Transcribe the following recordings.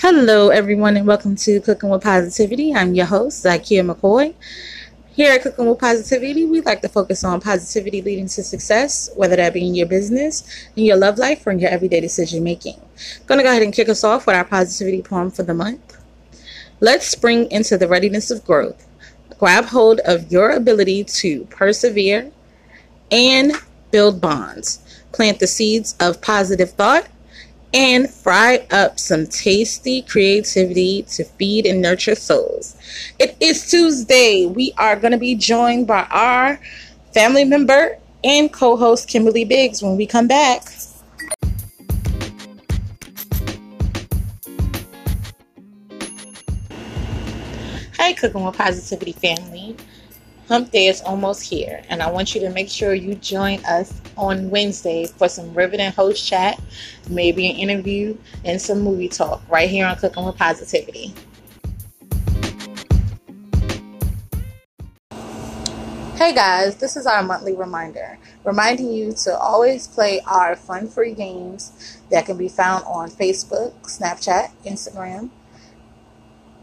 Hello, everyone, and welcome to Cooking with Positivity. I'm your host, Zakia McCoy. Here at Cooking with Positivity, we like to focus on positivity leading to success, whether that be in your business, in your love life, or in your everyday decision making. Going to go ahead and kick us off with our positivity poem for the month. Let's spring into the readiness of growth. Grab hold of your ability to persevere and build bonds. Plant the seeds of positive thought and fry up some tasty creativity to feed and nurture souls. It is Tuesday. We are going to be joined by our family member and co host Kimberly Biggs when we come back. Hi, Cooking with Positivity family. Hump Day is almost here, and I want you to make sure you join us on Wednesday for some riveting host chat, maybe an interview, and some movie talk right here on Cooking with Positivity. Hey guys, this is our monthly reminder, reminding you to always play our fun free games that can be found on Facebook, Snapchat, Instagram,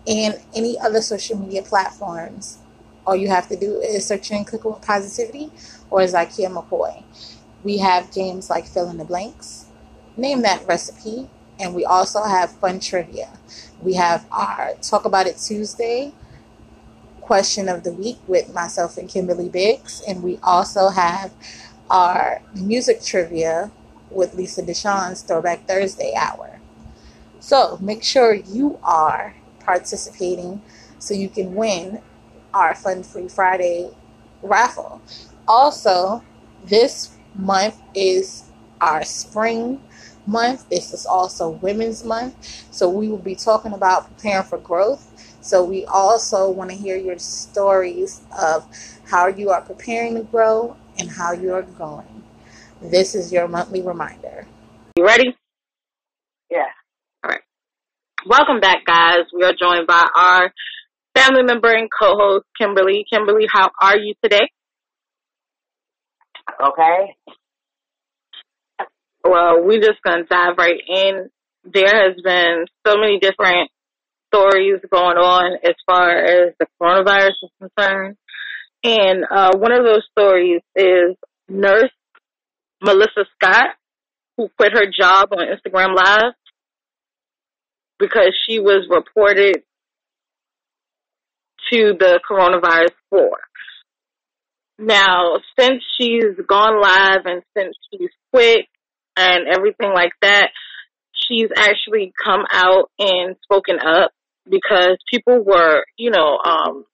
and any other social media platforms all you have to do is search in click on Positivity or Zakia McCoy. We have games like fill in the blanks, name that recipe, and we also have fun trivia. We have our Talk About It Tuesday question of the week with myself and Kimberly Biggs, and we also have our music trivia with Lisa Deshawn's Throwback Thursday hour. So make sure you are participating so you can win our Fun Free Friday raffle. Also, this month is our spring month. This is also Women's Month. So we will be talking about preparing for growth. So we also want to hear your stories of how you are preparing to grow and how you are going. This is your monthly reminder. You ready? Yeah. All right. Welcome back, guys. We are joined by our family member and co-host Kimberly. Kimberly, how are you today? Okay. Well, we're just gonna dive right in. There has been so many different stories going on as far as the coronavirus is concerned. And uh, one of those stories is nurse Melissa Scott, who quit her job on Instagram Live because she was reported to the coronavirus floor. Now, since she's gone live and since she's quit and everything like that, she's actually come out and spoken up because people were, you know, um,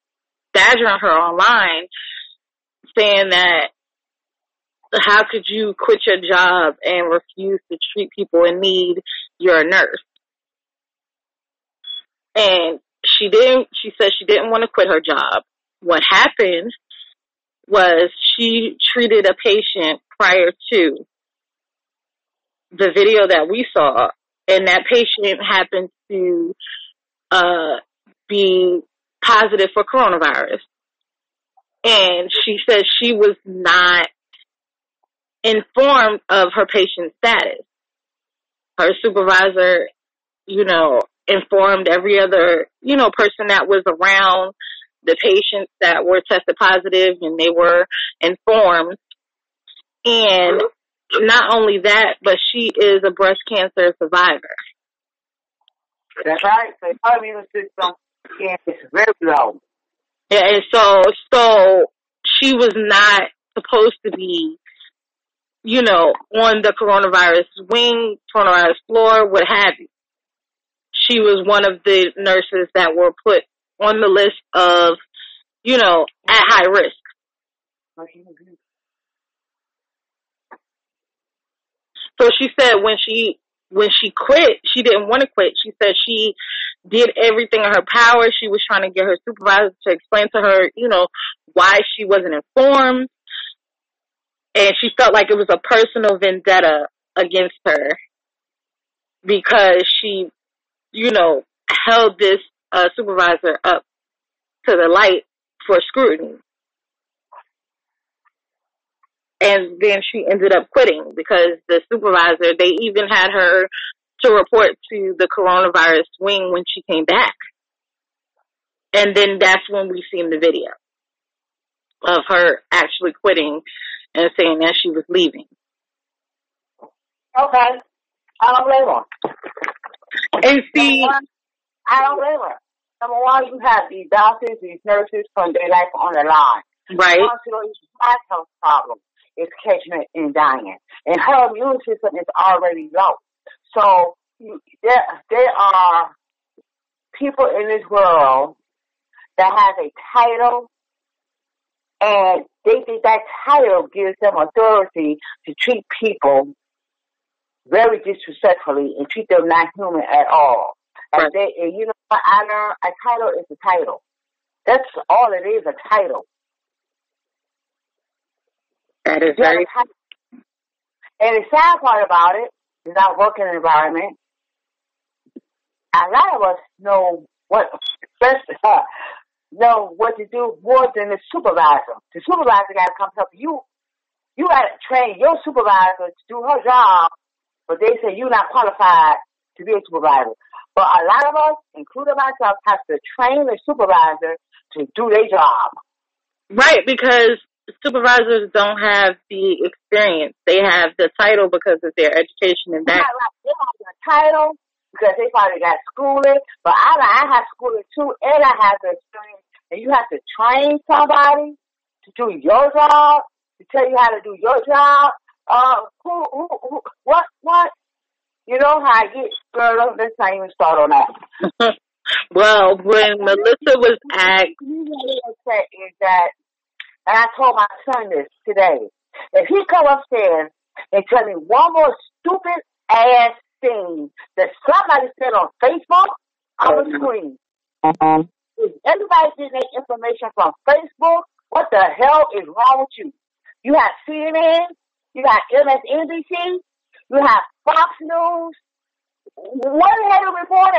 badgering her online saying that how could you quit your job and refuse to treat people in need? You're a nurse. And she didn't, she said she didn't want to quit her job. What happened was she treated a patient prior to the video that we saw and that patient happened to, uh, be positive for coronavirus. And she said she was not informed of her patient's status. Her supervisor, you know, informed every other, you know, person that was around the patients that were tested positive and they were informed. And not only that, but she is a breast cancer survivor. That's right. So her immune system is very low. Yeah, and so so she was not supposed to be, you know, on the coronavirus wing, coronavirus floor, what have you she was one of the nurses that were put on the list of, you know, at high risk. So she said when she when she quit, she didn't want to quit. She said she did everything in her power. She was trying to get her supervisor to explain to her, you know, why she wasn't informed. And she felt like it was a personal vendetta against her because she you know, held this uh, supervisor up to the light for scrutiny. And then she ended up quitting because the supervisor, they even had her to report to the coronavirus wing when she came back. And then that's when we seen the video of her actually quitting and saying that she was leaving. Okay. I don't blame her. And see, one, I don't blame her. Number one, you have these doctors, these nurses from their life on the line. right? One of my health problem is catching it and dying. And her immune system is already low. So you, there, there are people in this world that has a title and they think that title gives them authority to treat people very disrespectfully and treat them not human at all. And they, and you know what I learned? A title is a title. That's all it is, a title. That is very. And the sad part about it is our working environment. A lot of us know what know what to do more than the supervisor. The supervisor got to come help you. You got to train your supervisor to do her job, but they say you're not qualified to be a supervisor. But a lot of us, including myself, have to train the supervisor to do their job. right because supervisors don't have the experience. They have the title because of their education and back. they have the title because they probably got schooling, but I, I have schooling too, and I have the experience. And you have to train somebody to do your job, to tell you how to do your job. Uh, who, who, who what, what? You know how I get, girl, let's not even start on that. well, when Melissa was asked, You really upset is that, and I told my son this today, if he come upstairs and tell me one more stupid ass thing that somebody said on Facebook, I'm gonna scream. If everybody getting their information from Facebook, what the hell is wrong with you? You have CNN, you got MSNBC, you have Fox News. What the hell to report?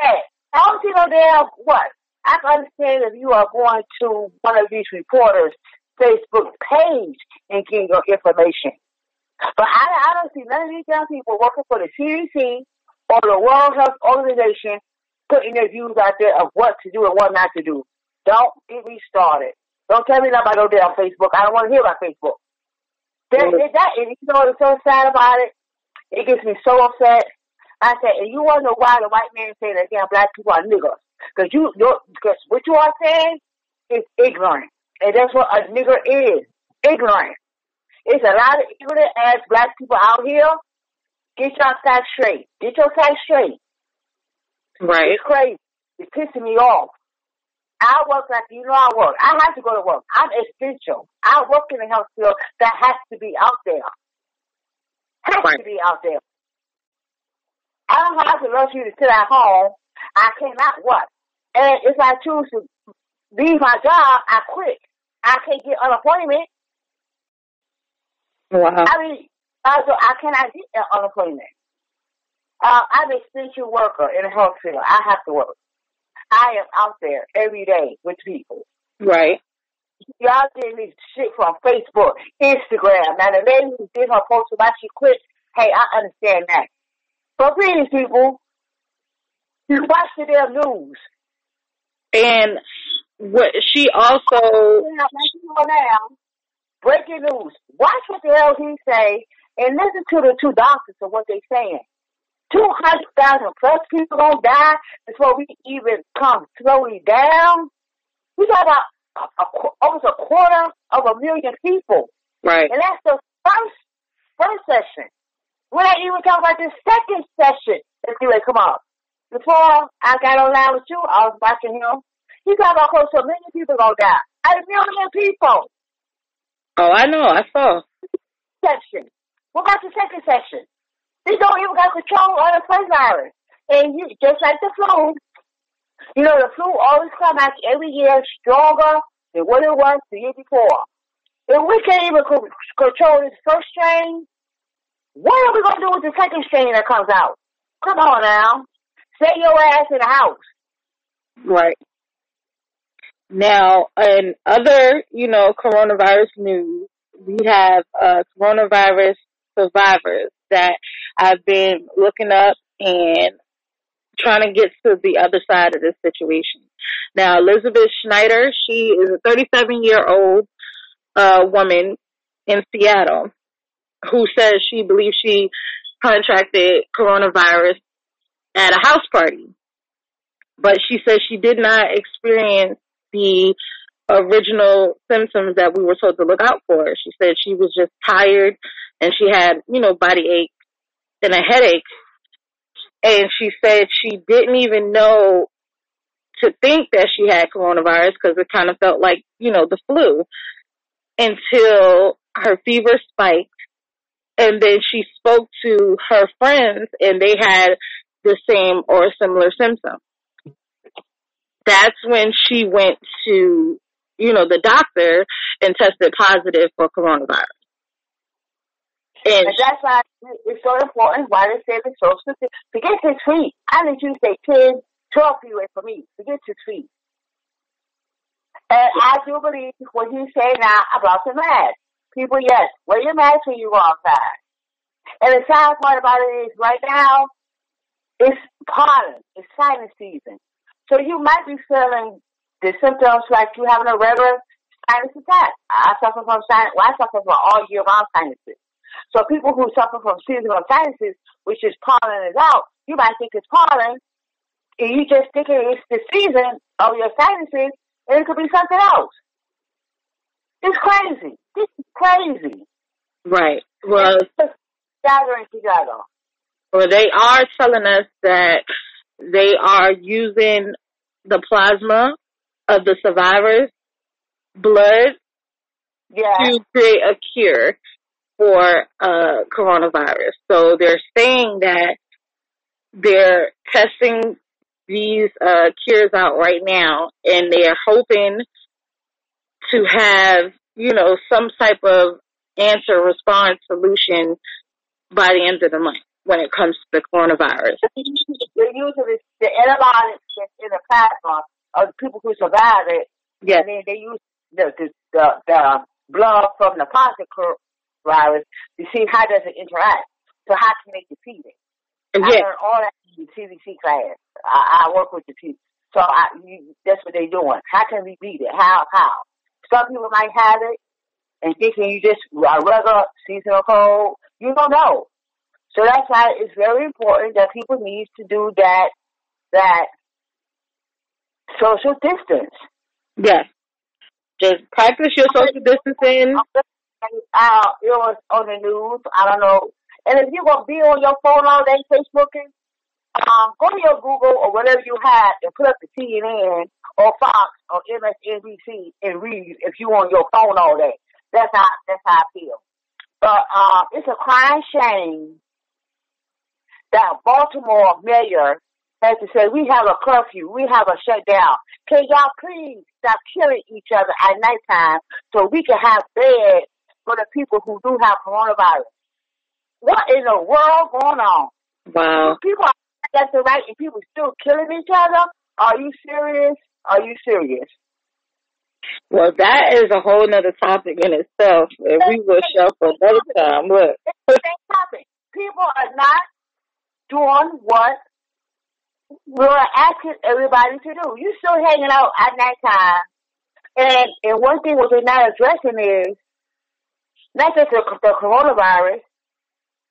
I don't see no damn what. I can understand if you are going to one of these reporters' Facebook page and getting your information. But I, I don't see none of these young people working for the CDC or the World Health Organization putting their views out there of what to do and what not to do. Don't get me started. Don't tell me nothing about no damn Facebook. I don't want to hear about Facebook. That, that, and you know what's so sad about it? It gets me so upset. I said, and you want to know why the white man say that damn black people are niggers? Because you, your, because what you are saying is ignorant, and that's what a nigger is, ignorant. It's a lot of ignorant ass black people out here. Get your facts straight. Get your facts straight. right, It's crazy. It's pissing me off. I work like you know I work. I have to go to work. I'm essential. I work in the health field that has to be out there. Has to be out there. I don't have the luxury to sit at home. I cannot work. And if I choose to leave my job, I quit. I can't get unemployment. wow, I mean, uh, so I cannot get unemployment. Uh, I'm an essential worker in the health field. I have to work. I am out there every day with people. right, Y'all getting this shit from Facebook, Instagram. Now the lady who did her post about she quit, hey, I understand that. But really, people, you watch the damn news. and what she also, Now, like you know now, breaking news. Watch what the hell he say and listen to the two doctors of what they saying. 200,000 plus people gonna die before we even come slowly down. We got about a, a, almost a quarter of a million people. right, And that's the first first session. We're not even talking about the second session. Let's see come up. Before I got online with you, I was watching him. He talking about close to a million people gonna die. A million people. oh, I know, I saw, Section. What about the second section? They don't even got control of the first virus. And you just like the flu, you know, the flu always come back every year stronger than what it was the year before. If we can't even co- control this first strain, what are we gonna do with the second strain that comes out? Come on now. Stay your ass in the house. right. Now, in other, you know, coronavirus news, we have uh, coronavirus survivors that I've been looking up and trying to get to the other side of this situation. Now, Elizabeth Schneider, she is a 37 year old uh, woman in Seattle who says she believes she contracted coronavirus at a house party. But she says she did not experience the original symptoms that we were told to look out for. She said she was just tired and she had, you know, body ache and a headache. And she said she didn't even know to think that she had coronavirus because it kind of felt like, you know, the flu until her fever spiked. And then she spoke to her friends and they had the same or similar symptoms. That's when she went to, you know, the doctor and tested positive for coronavirus. And, that's why it's so important why they say the social Forget six feet. I need you to stay 10, 12 feet away from me. Forget six feet. And I do believe what he's saying now about the mask. People, yes, wear your mask when you go outside. And the sad part about it is right now, it's pollen, it's sinus season. So you might be feeling the symptoms like you having a regular sinus attack. I suffer from sinus, well, I suffer from all year round sinuses. So people who suffer from seasonal sinuses, which is pollen is out, you might think it's pollen, and you just think it's the season of your sinuses, and it could be something else. It's crazy. This is crazy. Right. Well, gathering together. Well, they are telling us that they are using the plasma of the survivors' blood yeah. to create a cure for uh, coronavirus. So they're saying that they're testing these uh, cures out right now, and they're hoping to have you know some type of answer response solution by the end of the month when it comes to the coronavirus. They're using the antibiotics in the plasma of the people who survive it. Yes. And then they use the the the, the blood from the positive virus to see how does it interact. So how can they defeat it? Yeah. I learned all that in the CDC class. I, I work with the people. So I, you, that's what they're doing. How can we beat it? How? How? Some people might have it and thinking you just uh, a regular seasonal cold. You don't know. So that's why it's very important that people need to do that that social distance. Yes. Just practice your social distancing uh, it was on the news. I don't know. And if you're gonna be on your phone all day Facebooking, um, go to your Google or whatever you have and put up the CNN or Fox or MSNBC and read if you on your phone all day. That's how that's how I feel. But um, it's a crying shame that Baltimore mayor has to say we have a curfew, we have a shutdown. Can y'all please stop killing each other at nighttime so we can have bed for the people who do have coronavirus. What in the world going on? Wow. People are that's the right and people still killing each other? Are you serious? Are you serious? Well, that is a whole nother topic in itself, and we will show for another time. Look. Same topic. People are not doing what we're asking everybody to do. You still hanging out at nighttime. And and one thing what they're not addressing is not just the, the coronavirus.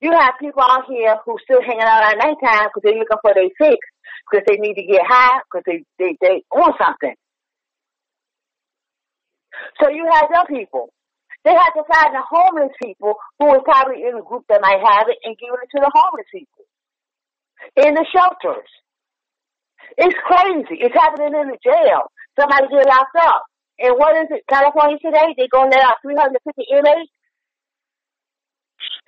You have people out here who still hanging out at nighttime because they're looking for their fix, because they need to get high, because they, they, they on something. So you have young people. They have to find the homeless people who is probably in a group that might have it and give it to the homeless people. In the shelters. It's crazy. It's happening in the jail. Somebody get locked up. And what is it? California today? They're going to let out 350 inmates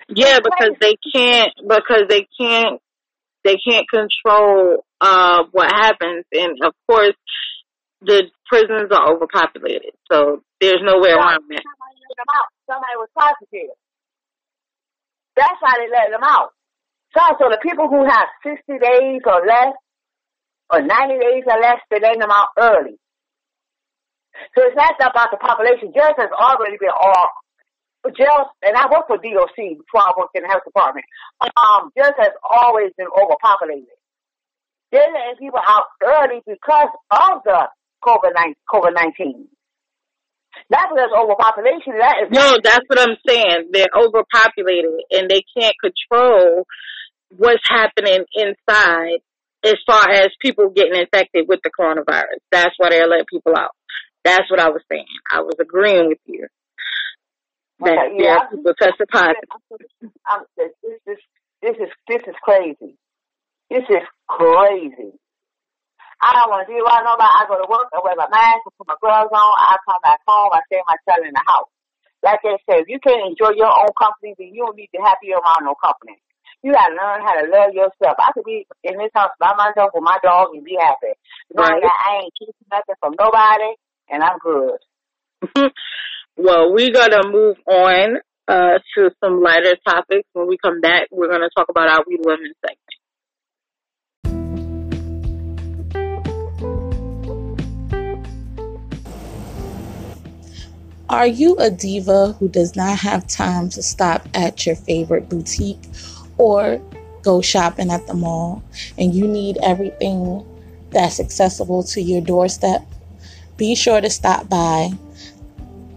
yeah, because they can't because they can't they can't control uh what happens and of course the prisons are overpopulated. So there's no way around that. Somebody let them out. Somebody was prosecuted. That's why they let them out. So, so the people who have 60 days or less, or 90 days or less, they let them out early. So it's not about the population. Just has already been all jail, and I worked for DOC before I worked in the health department. Um, jails has always been overpopulated. They're letting people out early because of the COVID nineteen. That's because overpopulation. That is no, that's what I'm saying. They're overpopulated and they can't control what's happening inside as far as people getting infected with the coronavirus. That's why they're letting people out. That's what I was saying. I was agreeing with you. That Okay, yeah, tested positive. I'm, this, this, this is this is crazy. This is crazy. I don't want to deal with nobody. I go to work, I wear my mask, I put my gloves on, I come back home, I stay myself in the house. Like I said, if you can't enjoy your own company, then you don't need to happy around no company. You gotta learn how to love yourself. I could be in this house by myself with my dog and be happy. Knowing Right. that I ain't keeping nothing from nobody and I'm good. well, we're gonna move on uh, to some lighter topics. When we come back, we're gonna talk about our We Women segment. Are you a diva who does not have time to stop at your favorite boutique or go shopping at the mall and you need everything that's accessible to your doorstep? Be sure to stop by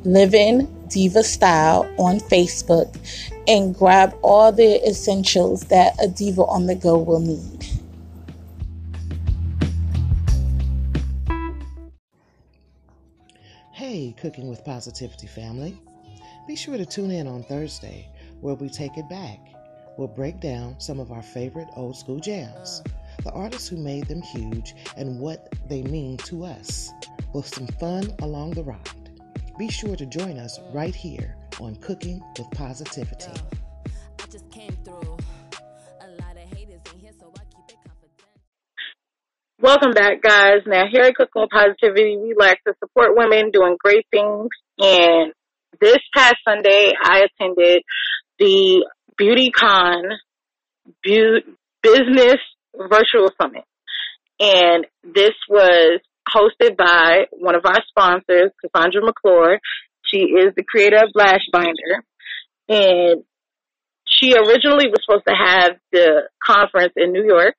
Living Diva Style on Facebook and grab all the essentials that a diva on the go will need. Hey, Cooking with Positivity family. Be sure to tune in on Thursday where we take it back. We'll break down some of our favorite old school jams, the artists who made them huge, and what they mean to us, with some fun along the ride. Be sure to join us right here on Cooking with Positivity. I just came through. A lot of haters in here, so I keep it confidential. Welcome back, guys. Now, here at Cooking with Positivity, we like to support women doing great things. And this past Sunday, I attended the BeautyCon Bu- Business Virtual Summit. And this was hosted by one of our sponsors, Cassandra McClure. She is the creator of Lash Binder. And she originally was supposed to have the conference in New York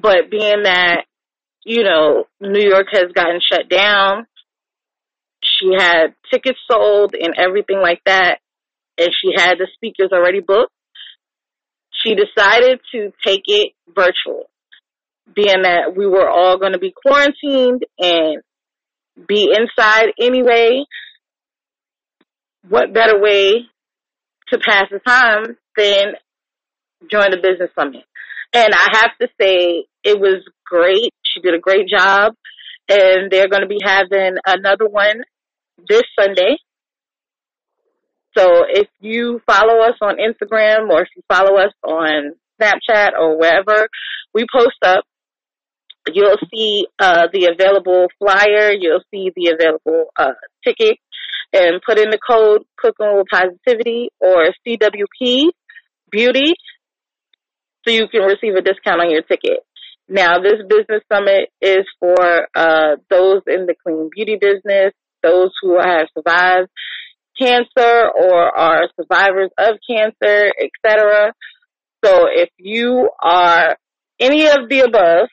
but being that you know New York has gotten shut down, she had tickets sold and everything like that, and she had the speakers already booked. She decided to take it virtual, being that we were all going to be quarantined and be inside anyway. What better way to pass the time than join the business summit? And I have to say, it was great. She did a great job. And they're going to be having another one this Sunday. So if you follow us on Instagram or if you follow us on Snapchat or wherever we post up, you'll see uh, the available flyer. You'll see the available uh, ticket and put in the code Cooking with Positivity or CWP Beauty so you can receive a discount on your ticket. Now, this business summit is for uh, those in the clean beauty business, those who have survived cancer or are survivors of cancer, etc. So, if you are any of the above,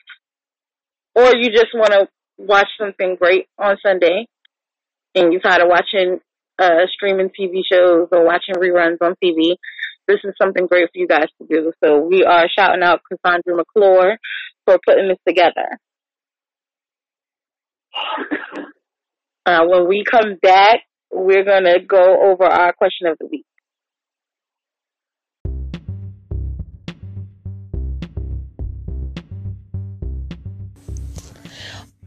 or you just want to watch something great on Sunday, and you're tired of watching uh, streaming TV shows or watching reruns on TV, this is something great for you guys to do. So we are shouting out Cassandra McClure for putting this together. Uh, when we come back, we're going to go over our question of the week.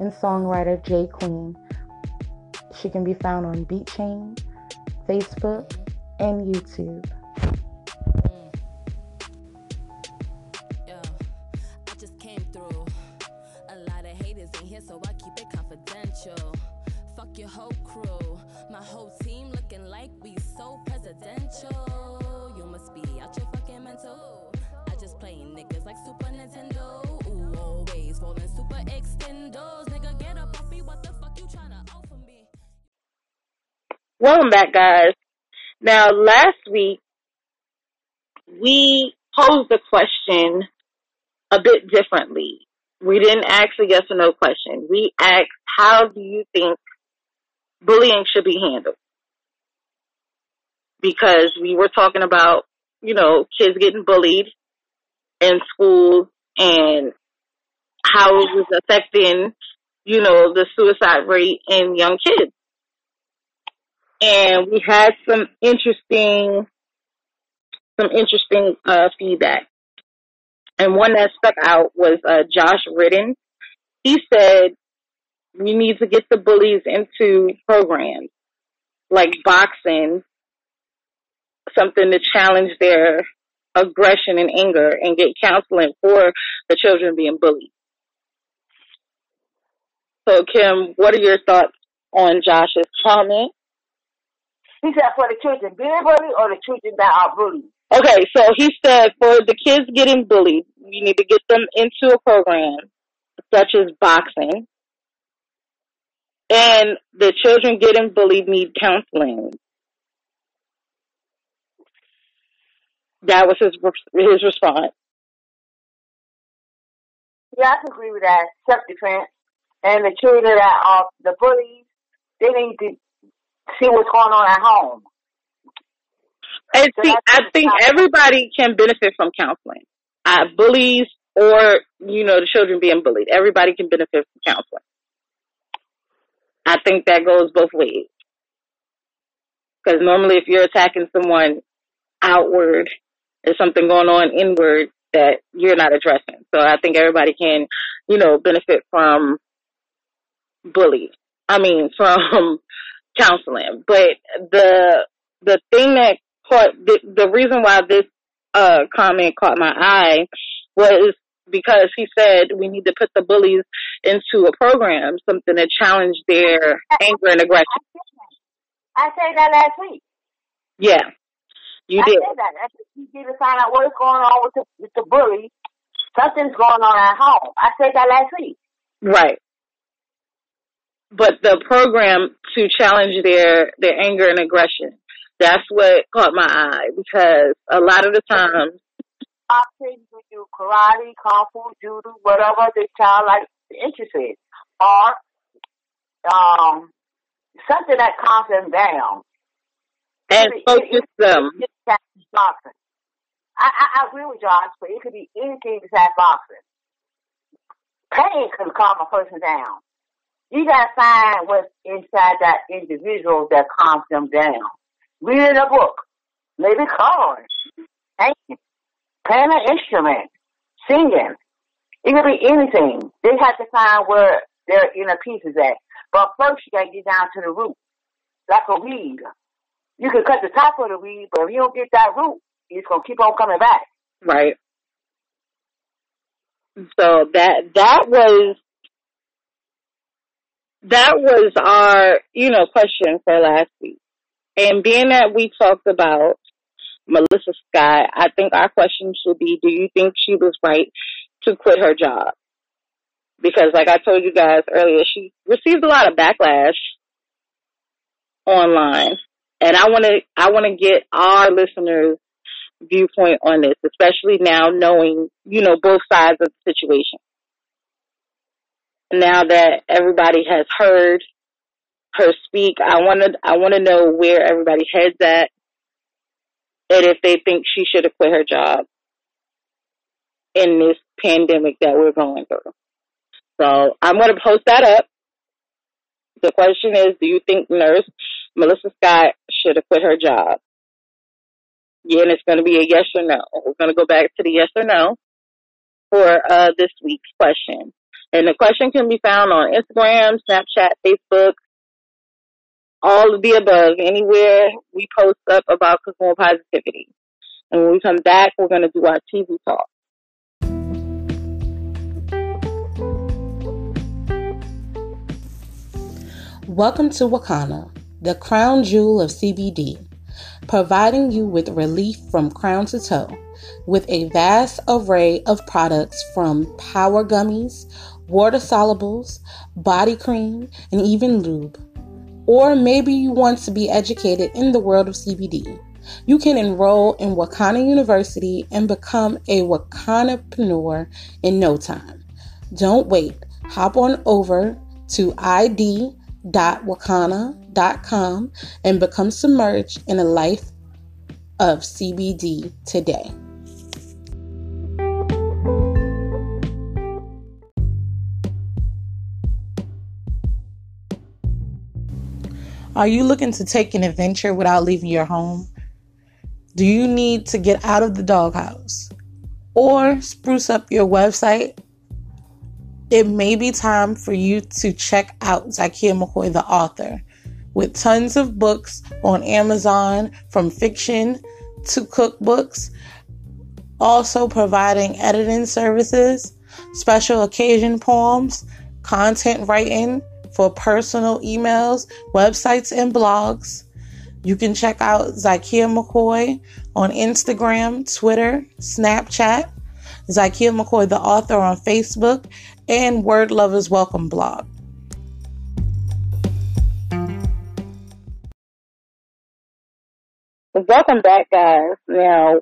and songwriter J Queen. She can be found on BeatChain, Facebook, and YouTube. Mm. Yo, I just came through. A lot of haters in here, so I keep it confidential. Fuck your whole crew. My whole team looking like we so presidential. You must be out your fucking mental. I just play niggas like Super Nintendo. Ooh, always rolling super extendos. Welcome back, guys. Now, last week, we posed the question a bit differently. We didn't ask a yes or no question. We asked, how do you think bullying should be handled? Because we were talking about, you know, kids getting bullied in school and how it was affecting, you know, the suicide rate in young kids and we had some interesting some interesting uh, feedback. And one that stuck out was uh, Josh Ridden. He said we need to get the bullies into programs like boxing, something to challenge their aggression and anger, and get counseling for the children being bullied. So, Kim, what are your thoughts on Josh's comment? He said for the children being bullied or the children that are bullied. Okay, so he said for the kids getting bullied, you need to get them into a program such as boxing. And the children getting bullied need counseling. That was his his response. Yeah, I can agree with that. Self defense. And the children that are the bullies, they need to see what's going on at home. And So see, I think everybody can benefit from counseling. Uh, bullies or, you know, the children being bullied. Everybody can benefit from counseling. I think that goes both ways. Because normally if you're attacking someone outward, there's something going on inward that you're not addressing. So I think everybody can, you know, benefit from bullies. I mean, from counseling. But the the thing that caught the, the reason why this uh comment caught my eye was because he said we need to put the bullies into a program, something to challenge their anger and aggression. I said that last week. Yeah, you I did. said that. I said you need to find out what's going on with the with the bully. Something's going on at home. I said that last week. Right. But the program to challenge their their anger and aggression, that's what caught my eye because a lot of the times, Boxing, we do karate, kung fu, judo, whatever the child likes interested, or um something that calms them down. and It- focus them. it- boxing. I, I, I agree with Josh, but it could be anything besides boxing. Pain can calm a person down. You gotta find what's inside that individual that calms them down. Reading a book, maybe painting, playing an instrument, singing. It could be anything. They have to find where their inner peace is at. But first you gotta get down to the root. Like a weed. You can cut the top of the weed, but if you don't get that root, it's gonna keep on coming back. Right. So that that was that was our you know question for last week, and being that we talked about Melissa Scott, I think our question should be: Do you think she was right to quit her job? Because, like I told you guys earlier, she received a lot of backlash online, and I want to I want to get our listeners viewpoint on this, especially now knowing, you know, both sides of the situation. Now that everybody has heard her speak, I want to, I want to know where everybody heads at and if they think she should have quit her job in this pandemic that we're going through. So I'm going to post that up. The question is, do you think nurse Melissa Scott should have quit her job? Yeah, and it's going to be a yes or no. We're going to go back to the yes or no for uh, this week's question. And the question can be found on Instagram, Snapchat, Facebook, all of the above, anywhere we post up about consumer positivity. And when we come back, we're going to do our TV talk. Welcome to Wakanna, the crown jewel of CBD, providing you with relief from crown to toe with a vast array of products from power gummies, water solubles, body cream, and even lube. Or maybe you want to be educated in the world of CBD. You can enroll in Wakanna University and become a Wakannapreneur in no time. Don't wait. Hop on over to id.wakanna.com and become submerged in a life of CBD today. Are you looking to take an adventure without leaving your home? Do you need to get out of the doghouse or spruce up your website it may be time for you to check out Zakia McCoy, the author, with tons of books on Amazon from fiction to cookbooks, also providing editing services, special occasion poems, content writing for personal emails, websites, and blogs. You can check out Zakia McCoy on Instagram, Twitter, Snapchat, Zakia McCoy, the author, on Facebook, and Word Lovers Welcome blog. Welcome back, guys. Now,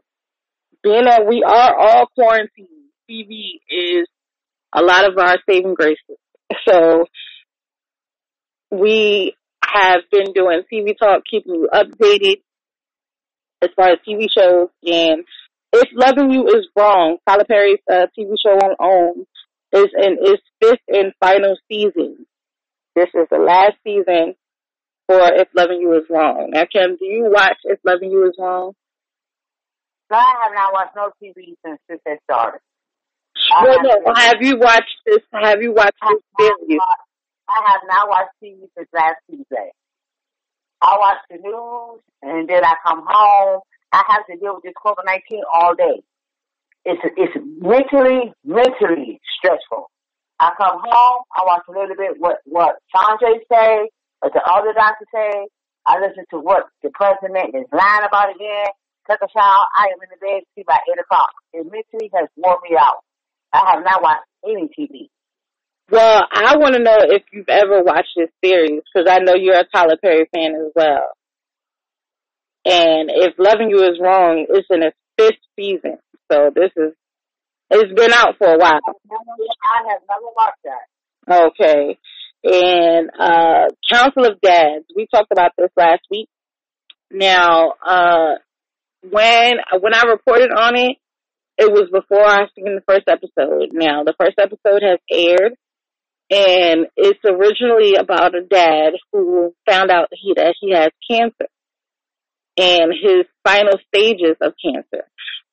being that we are all quarantined, TV is a lot of our saving graces. So, we have been doing TV talk, keeping you updated as far as TV shows. And if loving you is wrong, Tyler Perry's uh, TV show on OWN is in its fifth and final season. This is the last season for If Loving You Is Wrong. Now, Kim, do you watch If Loving You Is Wrong? No, I have not watched no TV since this has started. Well, no, have you watched this? Have you watched this series? I have not watched TV since last Tuesday. I watch the news and then I come home. I have to deal with this COVID nineteen all day it's it's mentally mentally stressful. I come home, I watch a little bit what what Sanjay say, what the other doctor say. I listen to what the president is lying about again. Take a shower. I am in the bed see by eight o'clock. It mentally has worn me out. I have not watched any TV. Well, I want to know if you've ever watched this series because I know you're a Tyler Perry fan as well. And if Loving You Is Wrong, it's in its fifth season. So this is it's been out for a while. I have never watched that. Okay. And uh Council of Dads, we talked about this last week. Now, uh when when I reported on it, it was before I seen the first episode. Now, the first episode has aired and it's originally about a dad who found out he that he has cancer and his final stages of cancer.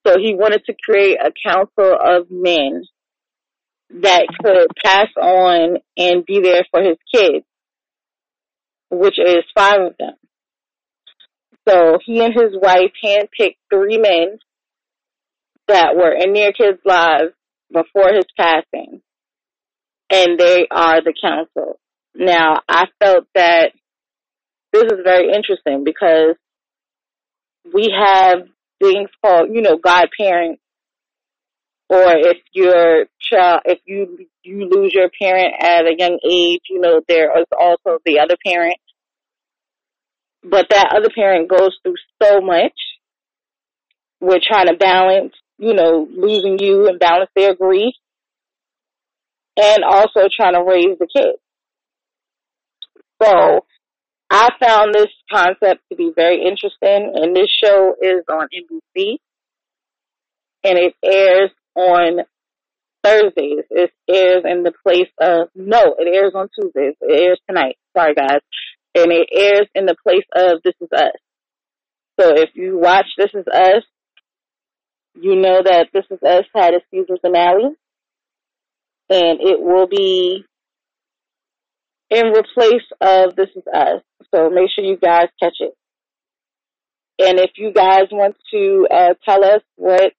So he wanted to create a council of men that could pass on and be there for his kids, which is five of them. So he and his wife handpicked three men that were in their kids' lives before his passing. And they are the council. Now, I felt that this is very interesting because we have things called, you know, godparents. Or if your child, if you, you lose your parent at a young age, you know, there is also the other parent. But that other parent goes through so much. We're trying to balance, you know, losing you and balance their grief and also trying to raise the kids. So I found this concept to be very interesting, and this show is on NBC, and it airs on Thursdays. It airs in the place of no, it airs on Tuesdays. It airs tonight. Sorry, guys, and it airs in the place of This Is Us. So if you watch This Is Us, you know that This Is Us had a season finale, and it will be in replace of This Is Us. So make sure you guys catch it. And if you guys want to uh, tell us what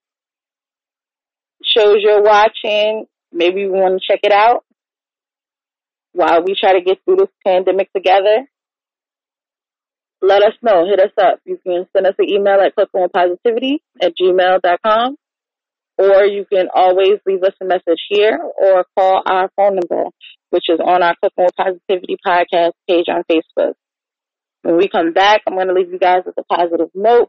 shows you're watching, maybe we want to check it out while we try to get through this pandemic together. Let us know. Hit us up. You can send us an email at cookingonpositivity at gmail.com or you can always leave us a message here or call our phone number, which is on our Cooking with Positivity podcast page on Facebook. When we come back, I'm going to leave you guys with a positive note.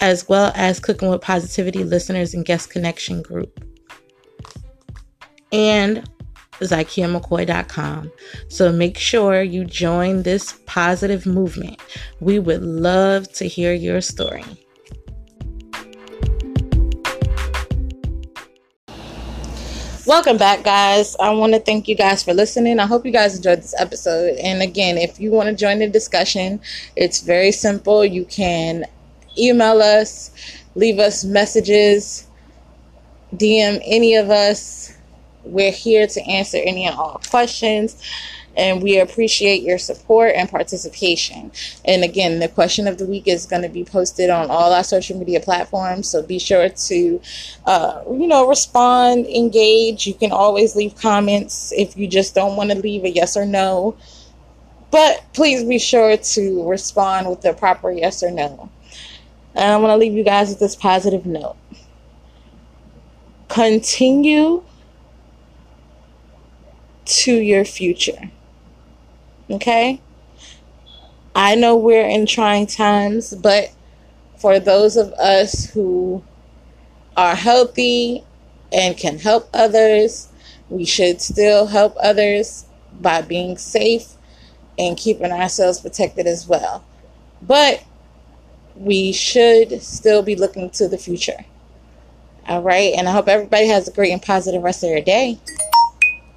as well as Cooking with Positivity listeners and guest connection group. And ZykiaMcCoy.com. So make sure you join this positive movement. We would love to hear your story. Welcome back, guys. I want to thank you guys for listening. I hope you guys enjoyed this episode. And again, if you want to join the discussion, it's very simple. You can email us, leave us messages, DM any of us. We're here to answer any and all questions. And we appreciate your support and participation. And again, the question of the week is going to be posted on all our social media platforms. So be sure to, uh, you know, respond, engage. You can always leave comments if you just don't want to leave a yes or no. But please be sure to respond with the proper yes or no. And I want to leave you guys with this positive note. Continue to your future. Okay? I know we're in trying times, but for those of us who are healthy and can help others, we should still help others by being safe and keeping ourselves protected as well. But we should still be looking to the future. All right. And I hope everybody has a great and positive rest of their day.